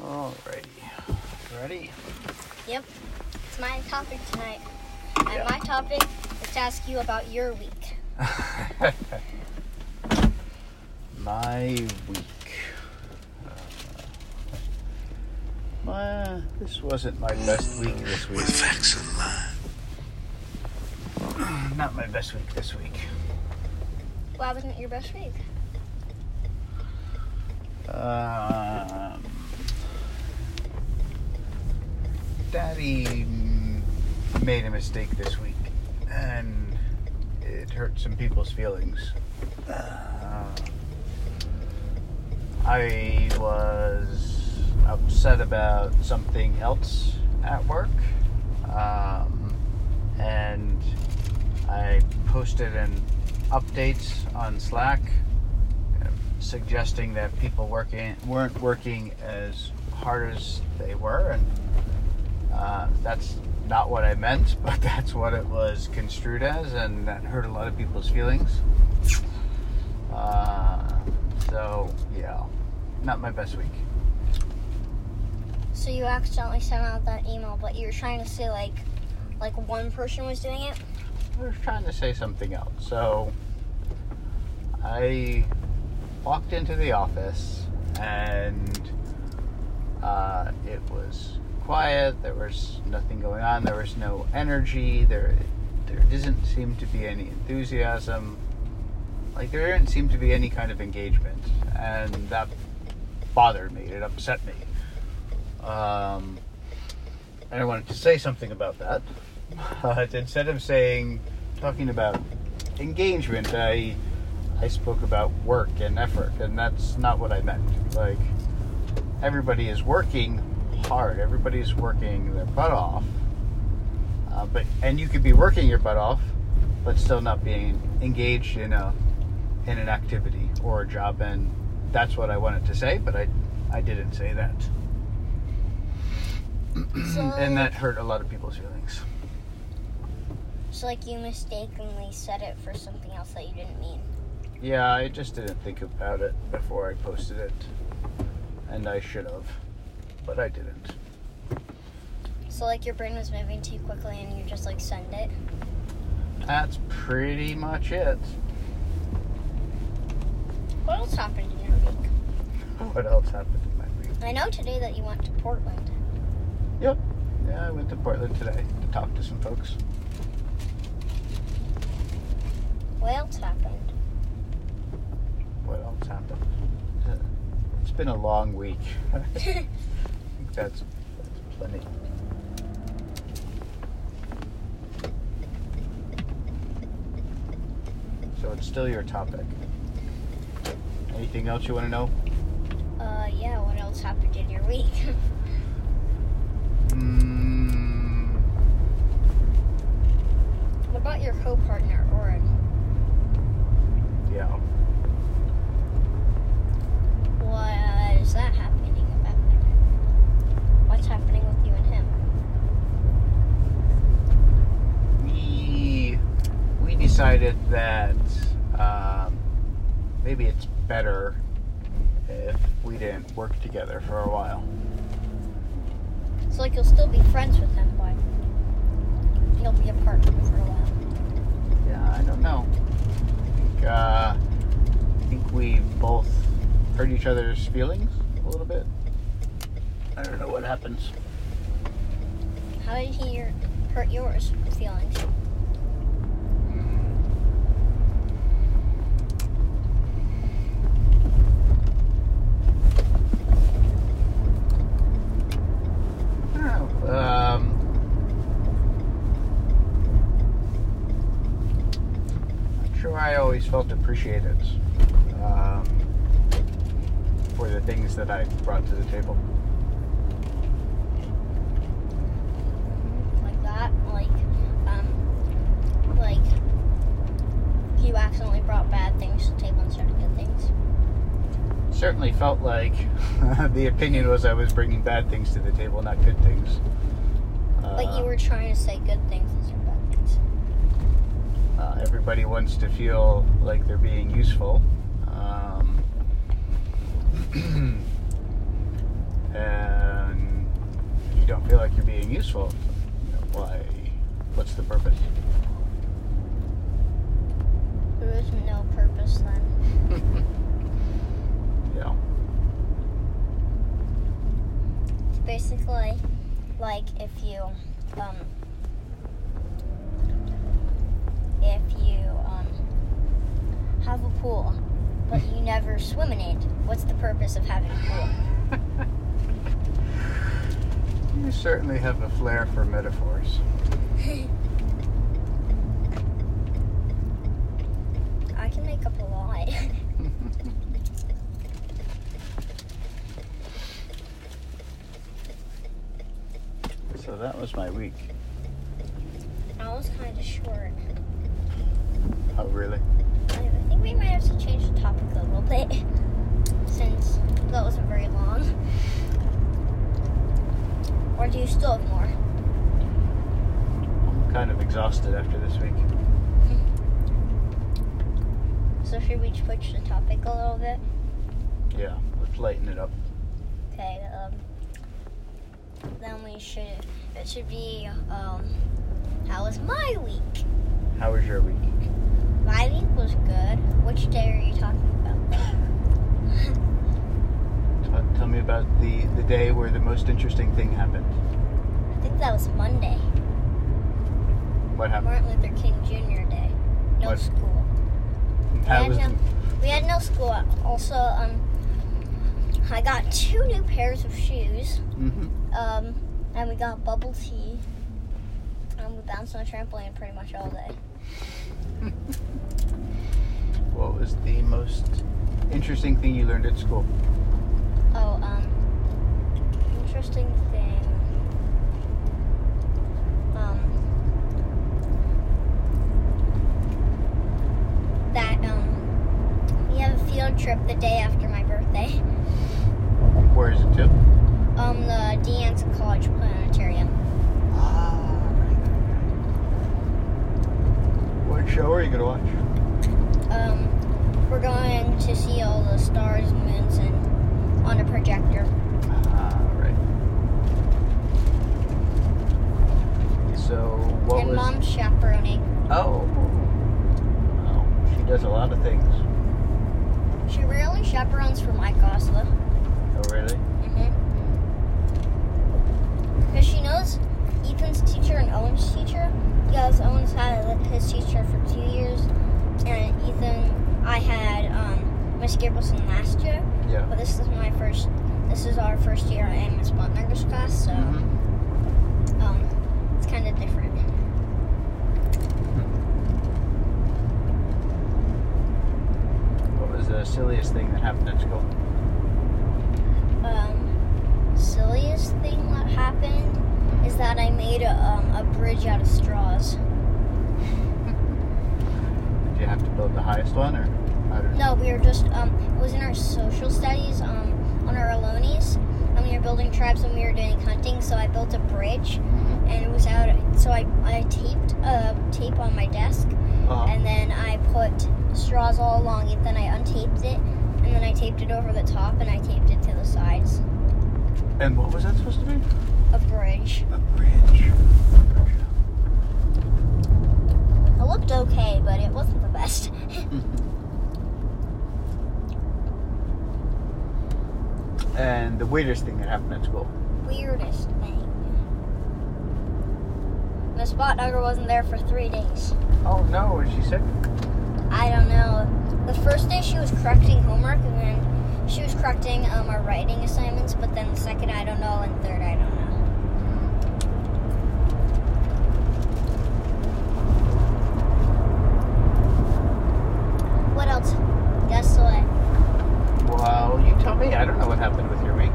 Alrighty. Ready? Yep. It's my topic tonight. And Yeah. my topic is to ask you about your week. my week. Uh, my, this wasn't my best week this week. With facts in line. Not my best week this week. Why wasn't it your best week? Um, Daddy made a mistake this week, and it hurt some people's feelings. Uh, I was upset about something else at work, um, and I posted an update on Slack suggesting that people working weren't working as hard as they were, and uh, that's not what I meant, but that's what it was construed as, and that hurt a lot of people's feelings. Uh, so yeah, not my best week. So you accidentally sent out that email, but you were trying to say like, like one person was doing it. I was trying to say something else. So I walked into the office and uh, it was quiet. There was nothing going on. There was no energy. There, there doesn't seem to be any enthusiasm. Like there didn't seem to be any kind of engagement, and that bothered me. It upset me. Um, and I wanted to say something about that. But instead of saying, talking about engagement, I I spoke about work and effort, and that's not what I meant. Like everybody is working hard. Everybody's working their butt off. Uh, but and you could be working your butt off, but still not being engaged in a in an activity or a job, and that's what I wanted to say. But I I didn't say that, So, and that hurt a lot of people's feelings. so like you mistakenly said it for something else that you didn't mean. Yeah, I just didn't think about it before I posted it. And I should have. But I didn't. So like your brain was moving too quickly, and you just like send it. That's pretty much it. What else happened in your week? What else happened in my week? I know today that you went to Portland. Yep. Yeah, I went to Portland today to talk to some folks. What else happened? What else happened? It's been a long week. That's, that's plenty. So it's still your topic. Anything else you want to know? uh, yeah. What else happened in your week? Mm, what about your co-partner, Oren? yeah. What is that happening about? What's happening with you and him? we we decided that um, maybe it's better if we didn't work together for a while. So like you'll still be friends with him, but you'll be apart for a while. Yeah, I don't know. I think uh, I think we both hurt each other's feelings a little bit. I don't know what happens. How did he hurt yours feelings? I don't know. Um, not sure I always felt appreciated um, for the things that I brought to the table. Like that? Like, um, like you accidentally brought bad things to the table instead of good things. Certainly felt like the opinion was I was bringing bad things to the table, not good things. But Uh, you were trying to say good things instead of bad things. Uh, everybody wants to feel like they're being useful. Um, and useful, you're being useful. why? What's the purpose? There is no purpose then. yeah. It's basically like if you um if you um have a pool but you never swim in it, what's the purpose of having a pool? you certainly have a flair for metaphors. I can make up a lot. so that was my week. that was kind of short. Oh, really? I I think we might have to change the topic a little bit since that wasn't very long. Or do you still have more? I'm kind of exhausted after this week. So should we switch the topic a little bit? Yeah, let's lighten it up. Okay, um, then we should, it should be, um, how was my week? How was your week? My week was good. Which day are you talking about? T- tell me about the, the day where the most interesting thing happened. I think that was Monday, What happened? Martin Luther King Jr. Day. No What? school. How And, was um, we had no school. Also, um, I got two new pairs of shoes. hmm Um, and we got bubble tea. And we bounced on a trampoline pretty much all day. What was the most interesting thing you learned at school? Oh, um, interesting thing. Um, that, um, we have a field trip the day after my birthday. Where is it to? Um, the De Anza College Planetarium. Ah, right, right, right. What show are you gonna watch? Um, we're going to see all the stars, and moons, and on a projector. Ah, right. So what and was? mom's chaperoning. Oh. Oh, she does a lot of things. She rarely chaperones for my class though. Oh, really? Mm-hmm. Because she knows Ethan's teacher and Owen's teacher. Because Owen's had his teacher for two years, and Ethan, I had um, Miss last year. Yeah. But this is my first. This is our first year in Miss Botnager's class, so Mhm. um, it's kind of different. What was the silliest thing that happened at school? Um, silliest thing that happened is that I made a, um, a bridge out of straws. Did you have to build the highest one, or? No, we were just um, it was in our social studies um, on our Alonies, and we were building tribes and we were doing hunting. So I built a bridge, Mhm. and it was out. So I I taped uh, tape on my desk, Uh-huh. and then I put straws all along it. Then I untaped it, and then I taped it over the top, and I taped it to the sides. And what was that supposed to be? A bridge. A bridge. It looked okay, but it wasn't the best. and the weirdest thing that happened at school. Weirdest thing. Miss Botdogger wasn't there for three days. Oh no, was she sick? I don't know. The first day she was correcting homework, and then she was correcting um, our writing assignments. But then the second, I don't know, and third, I don't know. What else? Guess what? Well, you tell me. I don't know what happened with your week.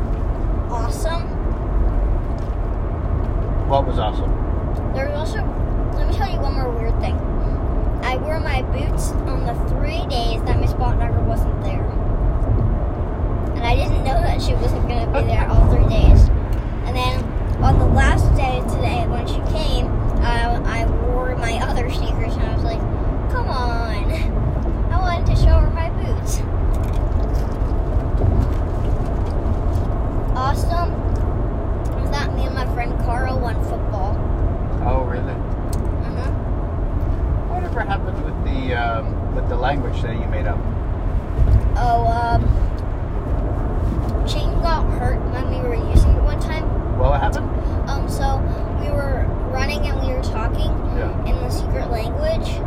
Awesome. What was awesome?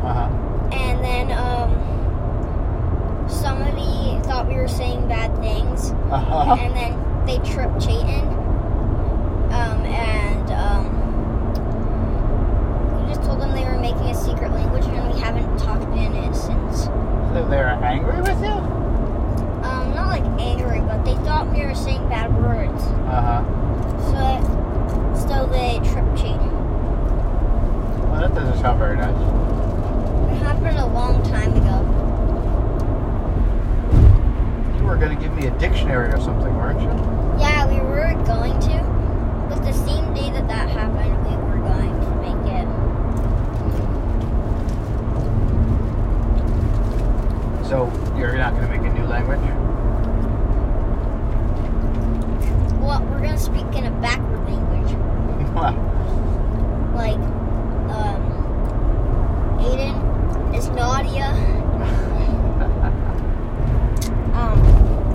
Uh-huh. And then um, somebody thought we were saying bad things. Uh-huh. And then they tripped Chayton. Um, and um, we just told them they were making a secret language, and we haven't talked in it since. So they were angry with you? Um, not like angry, but they thought we were saying bad words. Uh huh. So, so they tripped Chayton. Well, that doesn't sound very nice. Going to me a dictionary or something, weren't you? Yeah, we were going to, but the same day that that happened, we were going to make it. So you're not going to make a new language? Well, we're gonna speak in a backward language, like um, Aiden is Nadia. Um,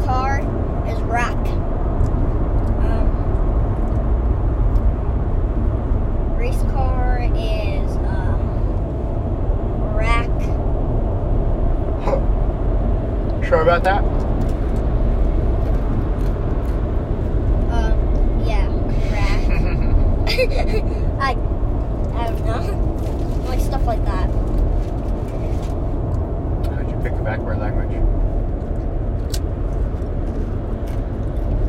car is rack. Um, race car is um, rack. sure about that? Um, yeah, rack. I, I don't know, like stuff like that. How did you pick a backward language?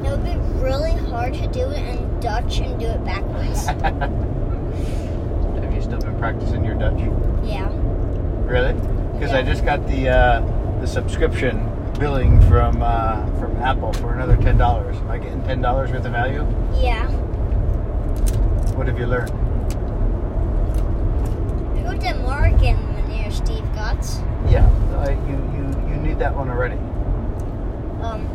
It would be really hard to do it in Dutch and do it backwards. Have you still been practicing your Dutch? yeah. Really? Because I just got the uh, the subscription billing from uh, from Apple for another ten dollars. Am I getting ten dollars worth of value? Yeah. What have you learned? Goedemorgen, meneer Steve Gotts. Yeah, uh, you you you need that one already. Um,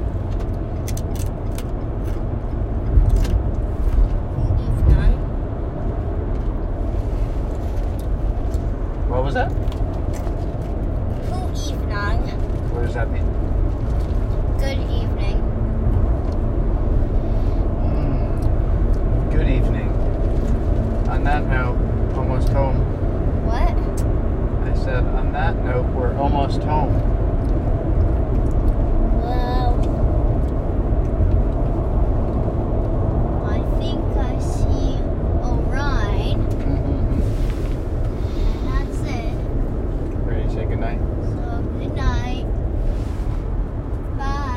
almost home.